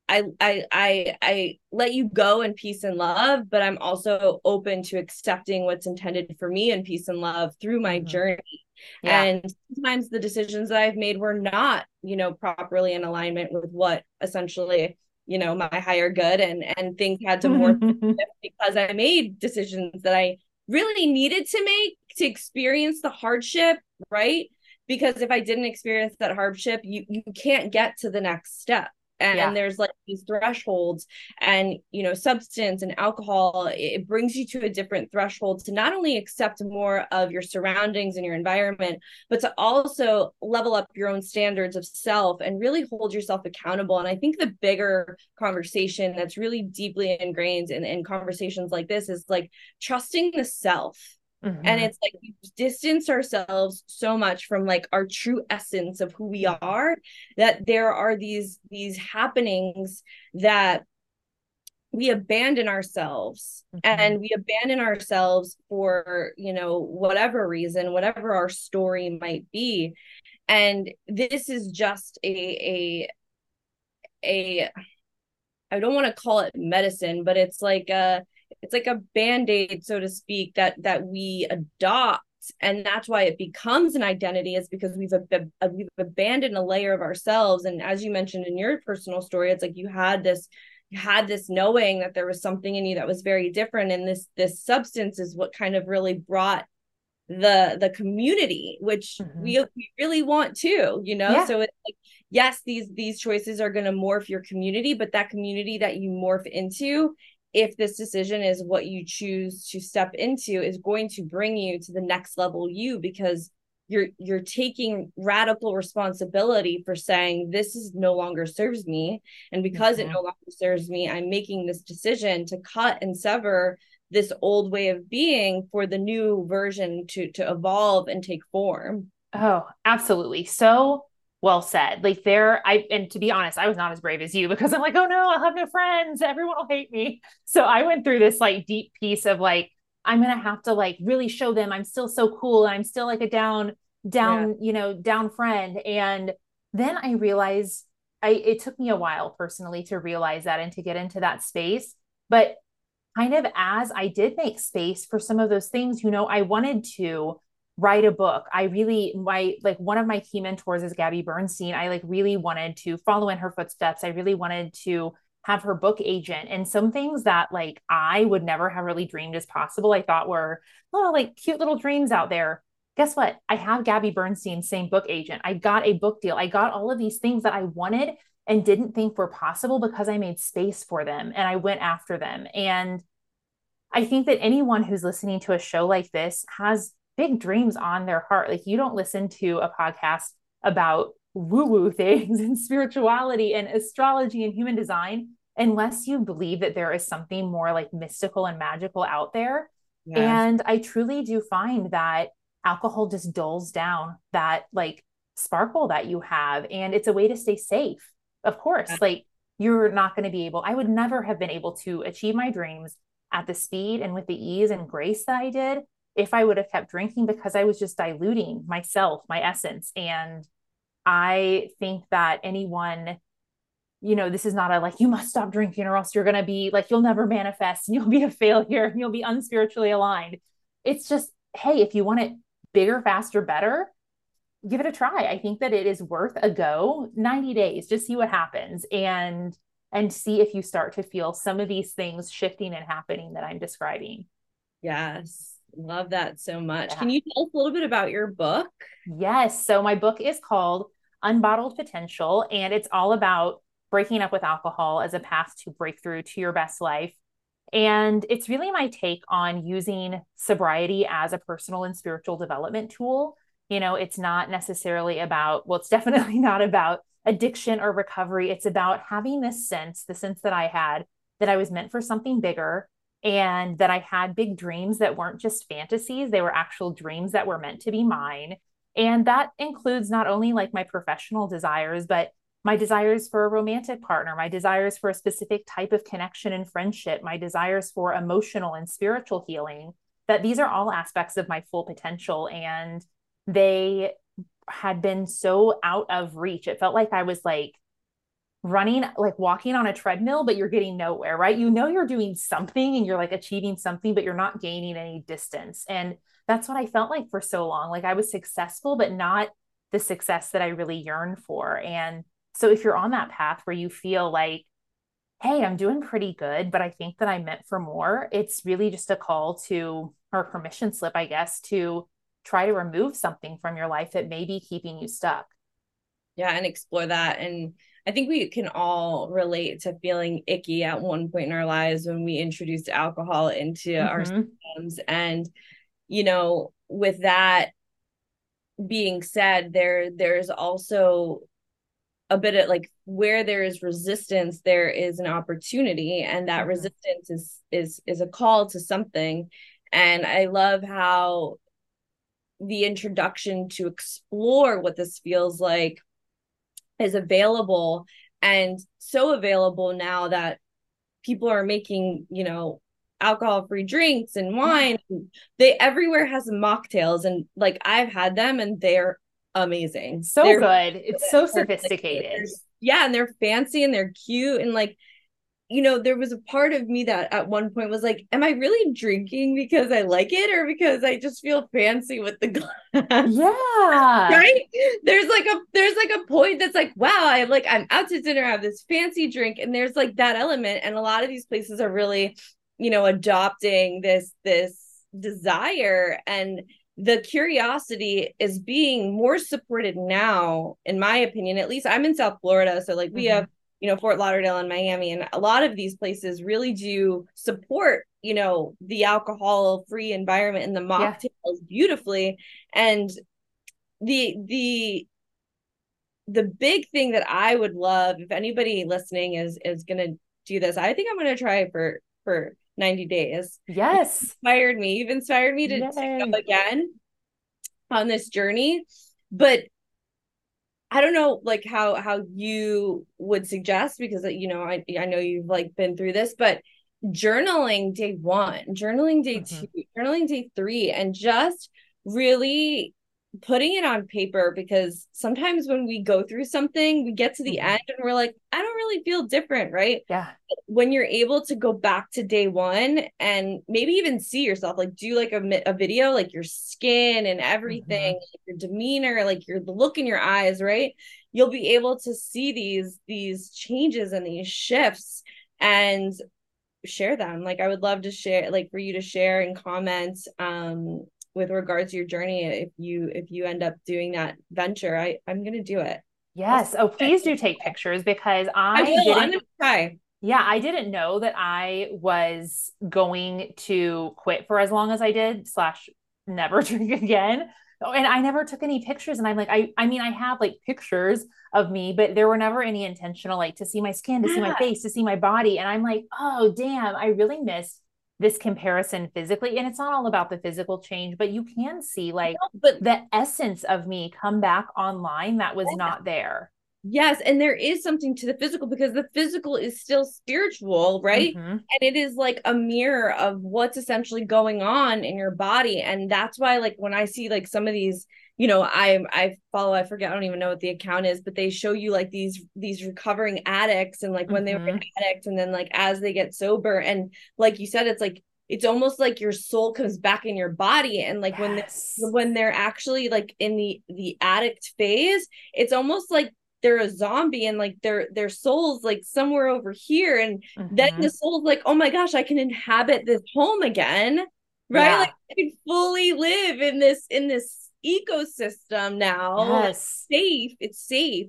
S1: I I I I let you go in peace and love, but I'm also open to accepting what's intended for me in peace and love through my mm-hmm. journey. Yeah. And sometimes the decisions that I've made were not, you know, properly in alignment with what essentially, you know, my higher good and and things had to morph because I made decisions that I really needed to make to experience the hardship, right? Because if I didn't experience that hardship, you you can't get to the next step and, yeah. there's like these thresholds and you know substance and alcohol it brings you to a different threshold to not only accept more of your surroundings and your environment but to also level up your own standards of self and really hold yourself accountable and i think the bigger conversation that's really deeply ingrained in, in conversations like this is like trusting the self Mm-hmm. And it's like we distance ourselves so much from like our true essence of who we are that there are these these happenings that we abandon ourselves mm-hmm. and we abandon ourselves for you know whatever reason whatever our story might be and this is just a a a i don't want to call it medicine but it's like a it's like a band-aid so to speak that that we adopt and that's why it becomes an identity is because we've ab- we've abandoned a layer of ourselves and as you mentioned in your personal story it's like you had this you had this knowing that there was something in you that was very different and this this substance is what kind of really brought the the community which mm-hmm. we, we really want to you know yeah. so it's like yes these these choices are going to morph your community but that community that you morph into if this decision is what you choose to step into is going to bring you to the next level you because you're you're taking radical responsibility for saying this is no longer serves me. And because mm-hmm. it no longer serves me i'm making this decision to cut and sever this old way of being for the new version to to evolve and take form.
S2: Oh absolutely. So well said. Like there, I and to be honest, I was not as brave as you because I'm like, oh no, I'll have no friends. Everyone will hate me. So I went through this like deep piece of like, I'm gonna have to like really show them I'm still so cool and I'm still like a down, down, yeah. you know, down friend. And then I realized I it took me a while personally to realize that and to get into that space. But kind of as I did make space for some of those things, you know, I wanted to write a book. I really my like one of my key mentors is Gabby Bernstein. I like really wanted to follow in her footsteps. I really wanted to have her book agent and some things that like I would never have really dreamed as possible. I thought were oh like cute little dreams out there. Guess what? I have Gabby Bernstein's same book agent. I got a book deal. I got all of these things that I wanted and didn't think were possible because I made space for them and I went after them. And I think that anyone who's listening to a show like this has big dreams on their heart. Like you don't listen to a podcast about woo woo things and spirituality and astrology and human design unless you believe that there is something more like mystical and magical out there. Yes. And I truly do find that alcohol just dulls down that like sparkle that you have. And it's a way to stay safe. Of course, like you're not going to be able, I would never have been able to achieve my dreams at the speed and with the ease and grace that I did if I would have kept drinking because I was just diluting myself, my essence. And I think that anyone, you know, this is not a like, you must stop drinking or else you're going to be like, you'll never manifest and you'll be a failure and you'll be unspiritually aligned. It's just, hey, if you want it bigger, faster, better, give it a try. I think that it is worth a go 90 days, just see what happens and and see if you start to feel some of these things shifting and happening that I'm describing.
S1: Yes. Love that so much. Yeah. Can you tell us a little bit about your book?
S2: Yes. So, my book is called Unbottled Potential, and it's all about breaking up with alcohol as a path to breakthrough to your best life. And it's really my take on using sobriety as a personal and spiritual development tool. You know, it's not necessarily about, well, it's definitely not about addiction or recovery. It's about having this sense, the sense that I had that I was meant for something bigger and that I had big dreams that weren't just fantasies, they were actual dreams that were meant to be mine. And that includes not only like my professional desires, but my desires for a romantic partner, my desires for a specific type of connection and friendship, my desires for emotional and spiritual healing. that these are all aspects of my full potential and they had been so out of reach. It felt like I was like running, like walking on a treadmill, but you're getting nowhere, right? You know, you're doing something and you're like achieving something, but you're not gaining any distance. And that's what I felt like for so long. Like I was successful, but not the success that I really yearned for. And so if you're on that path where you feel like, hey, I'm doing pretty good, but I think that I'm meant for more, it's really just a call to, or permission slip, I guess, to try to remove something from your life that may be keeping you stuck.
S1: Yeah, and explore that. And I think we can all relate to feeling icky at one point in our lives when we introduced alcohol into mm-hmm. our systems. And, you know, with that being said, there there's also a bit of like where there is resistance, there is an opportunity. And that mm-hmm. resistance is is is a call to something. And I love how the introduction to explore what this feels like is available and so available now that people are making you know alcohol free drinks and wine. They everywhere has mocktails and like i've had them and they're amazing.
S2: So
S1: they're
S2: good. It's so sophisticated.
S1: Yeah and they're fancy and they're cute and like you know, there was a part of me that at one point was like, am I really drinking because I like it or because I just feel fancy with the glass?
S2: Yeah.
S1: right? There's like a there's like a point that's like, wow, I like I'm out to dinner, I have this fancy drink, and there's like that element. And a lot of these places are really, you know, adopting this this desire and the curiosity is being more supported now in my opinion at least i'm in south florida so like we mm-hmm. have you know Fort Lauderdale and Miami and a lot of these places really do support you know the alcohol free environment and the mocktails yeah. beautifully and the the the big thing that I would love if anybody listening is is going to do this I think I'm going to try for for 90 days.
S2: Yes.
S1: You've inspired me. You've inspired me to, to go again on this journey. But I don't know like how how you would suggest because you know I I know you've like been through this but journaling day 1 journaling day mm-hmm. 2 journaling day 3 and just really putting it on paper because sometimes when we go through something, we get to the mm-hmm. end and we're like, I don't really feel different, right?
S2: Yeah.
S1: When you're able to go back to day one and maybe even see yourself, like do like a, a video, like your skin and everything, mm-hmm. your demeanor, like your the look in your eyes, right? You'll be able to see these these changes and these shifts and share them. Like I would love to share, like for you to share and comment um with regards to your journey if you if you end up doing that venture i i'm gonna do it.
S2: Yes. Oh please do take pictures because i, I will. didn't try. Yeah i didn't know that i was going to quit for as long as i did slash never drink again. Oh, and i never took any pictures and i'm like i i mean i have like pictures of me but there were never any intentional like to see my skin to see my face to see my body and i'm like oh damn i really missed this comparison physically and it's not all about the physical change but you can see like no, but the essence of me come back online that was not there.
S1: Yes and there is something to the physical because the physical is still spiritual right? Mm-hmm. and it is like a mirror of what's essentially going on in your body and that's why like when i see like some of these you know i i follow i forget i don't even know what the account is but they show you like these these recovering addicts and like when mm-hmm. they were mm-hmm. addicts and then like as they get sober and like you said it's like it's almost like your soul comes back in your body and like yes. when they, when they're actually like in the the addict phase it's almost like they're a zombie and like their their soul's like somewhere over here and mm-hmm. then the soul's like oh my gosh i can inhabit this home again right yeah. like i can fully live in this in this ecosystem now. Yes. It's safe. It's safe.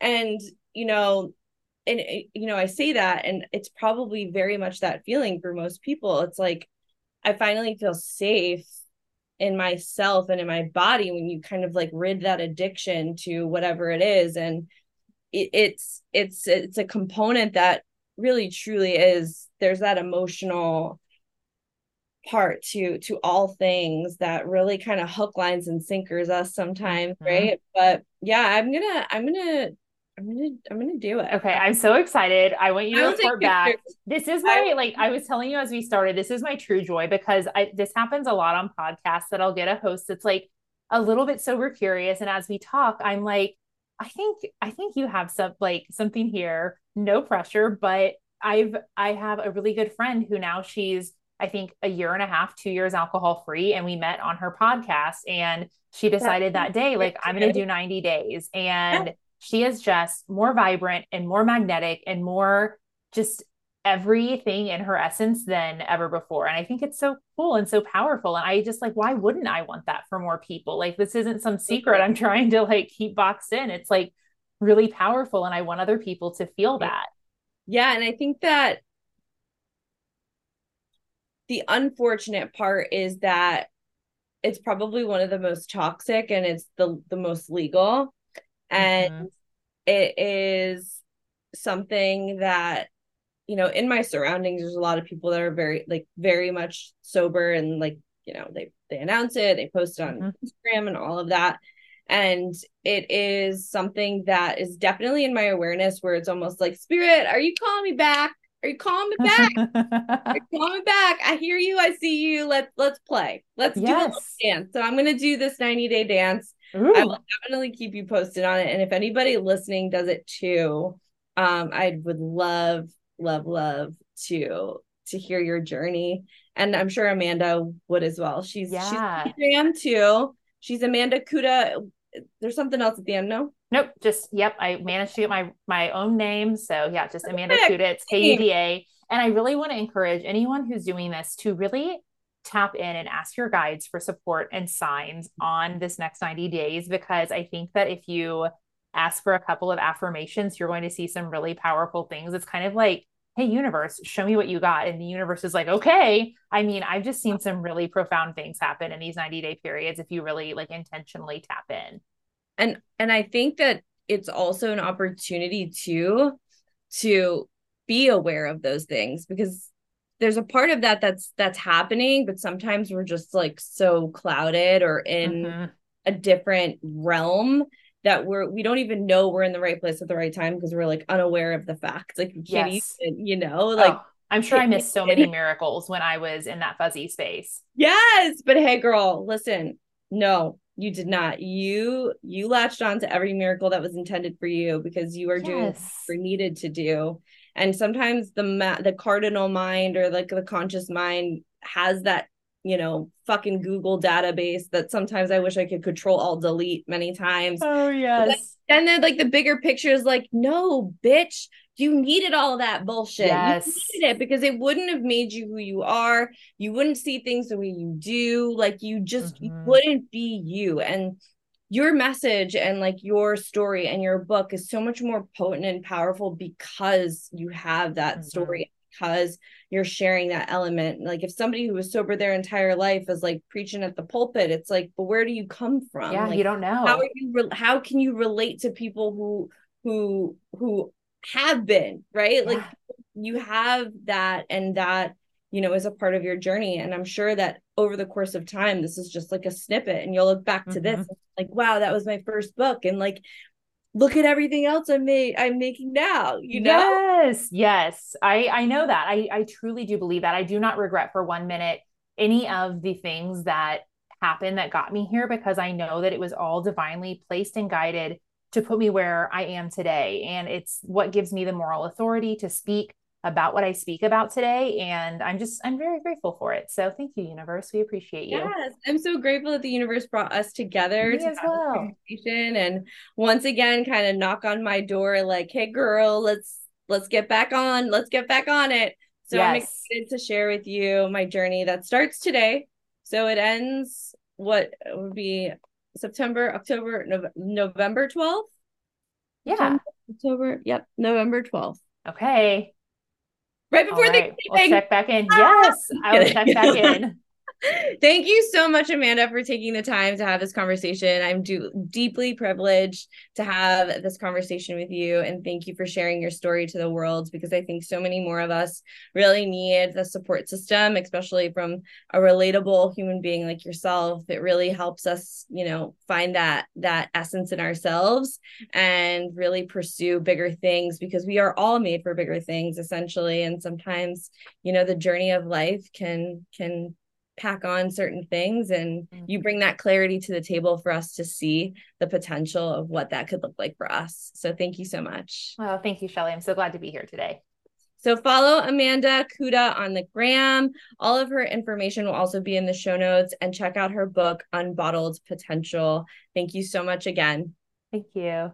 S1: And, you know, and, eh, you know, I say that, and it's probably very much that feeling for most people. It's like, I finally feel safe in myself and in my body when you kind of like rid that addiction to whatever it is. And it, it's, it's, it's a component that really truly is there's that emotional part to to all things that really kind of hook lines and sinkers us sometimes mm-hmm. right but yeah i'm gonna i'm gonna I'm gonna I'm gonna do it.
S2: Okay, I'm so excited. I want you to report back. This is my like I was telling you as we started. This is my true joy because I this happens a lot on podcasts that I'll get a host that's like a little bit sober curious, and as we talk, I'm like, I think I think you have some like something here. No pressure, but I've I have a really good friend who now she's I think a year and a half, two years alcohol free, and we met on her podcast, and she decided that day like I'm going to do 90 days, and she is just more vibrant and more magnetic and more just everything in her essence than ever before. And I think it's so cool and so powerful. And I just like, why wouldn't I want that for more people? Like, this isn't some secret I'm trying to like keep boxed in. It's like really powerful. And I want other people to feel that.
S1: Yeah. And I think that the unfortunate part is that it's probably one of the most toxic and it's the the most legal and mm-hmm. it is something that you know in my surroundings there's a lot of people that are very like very much sober and like you know they they announce it they post it on mm-hmm. instagram and all of that and it is something that is definitely in my awareness where it's almost like spirit are you calling me back are you calling me back are you calling me back i hear you i see you let's let's play let's yes. do a dance so i'm gonna do this 90 day dance Ooh. I will definitely keep you posted on it. And if anybody listening does it too, um, I would love, love, love to to hear your journey. And I'm sure Amanda would as well. She's yeah. she's Instagram too. She's Amanda Kuda. There's something else at the end, no?
S2: Nope. Just yep. I managed to get my my own name. So yeah, just Amanda Kuda. It's K U D A. And I really want to encourage anyone who's doing this to really tap in and ask your guides for support and signs on this next 90 days because I think that if you ask for a couple of affirmations, you're going to see some really powerful things. It's kind of like, hey, universe, show me what you got. And the universe is like, okay. I mean, I've just seen some really profound things happen in these 90 day periods if you really like intentionally tap in.
S1: And and I think that it's also an opportunity to to be aware of those things because there's a part of that that's that's happening but sometimes we're just like so clouded or in mm-hmm. a different realm that we're we don't even know we're in the right place at the right time because we're like unaware of the facts like you can't yes. even you know like oh,
S2: i'm sure i missed so many miracles when i was in that fuzzy space
S1: yes but hey girl listen no you did not. You you latched on to every miracle that was intended for you because you are yes. doing what you needed to do. And sometimes the ma- the cardinal mind or like the conscious mind has that you know fucking google database that sometimes i wish i could control all delete many times.
S2: Oh yes.
S1: and then like the bigger picture is like no bitch you needed all that bullshit. Yes. you needed it because it wouldn't have made you who you are. You wouldn't see things the way you do. Like you just mm-hmm. you wouldn't be you. And your message and like your story and your book is so much more potent and powerful because you have that mm-hmm. story because you're sharing that element. Like if somebody who was sober their entire life is like preaching at the pulpit it's like but where do you come from?
S2: Yeah
S1: like,
S2: you don't know.
S1: how are you re- how can you relate to people who who who have been right? Yeah. like you have that and that you know is a part of your journey. And i'm sure that over the course of time this is just like a snippet and you'll look back to mm-hmm. this like wow that was my first book. And like look at everything else i made i'm making now you know?
S2: Yes yes. I i know that. I i truly do believe that. I do not regret for one minute any of the things that happened that got me here because i know that it was all divinely placed and guided to put me where i am today and it's what gives me the moral authority to speak about what I speak about today. And I'm just, I'm very grateful for it. So thank you, universe. We appreciate you.
S1: Yes. I'm so grateful that the universe brought us together
S2: Me to as well.
S1: And once again, kind of knock on my door, like, hey girl, let's let's get back on, let's get back on it. So yes. I'm excited to share with you my journey that starts today. So it ends what would be September, October, no- November 12th.
S2: Yeah.
S1: October. Yep. November 12th.
S2: Okay
S1: right before right.
S2: Thanksgiving. We'll check back in. Yes, I will check back in.
S1: Thank you so much, Amanda, for taking the time to have this conversation. I'm do- deeply privileged to have this conversation with you. And thank you for sharing your story to the world because I think so many more of us really need the support system, especially from a relatable human being like yourself. It really helps us, you know, find that that essence in ourselves and really pursue bigger things because we are all made for bigger things essentially. And sometimes, you know, the journey of life can can pack on certain things and mm-hmm. you bring that clarity to the table for us to see the potential of what that could look like for us. So thank you so much.
S2: Well, thank you, Shelly. I'm so glad to be here today.
S1: So follow Amanda Kuda on the gram. All of her information will also be in the show notes and check out her book, Unbottled Potential. Thank you so much again.
S2: Thank you.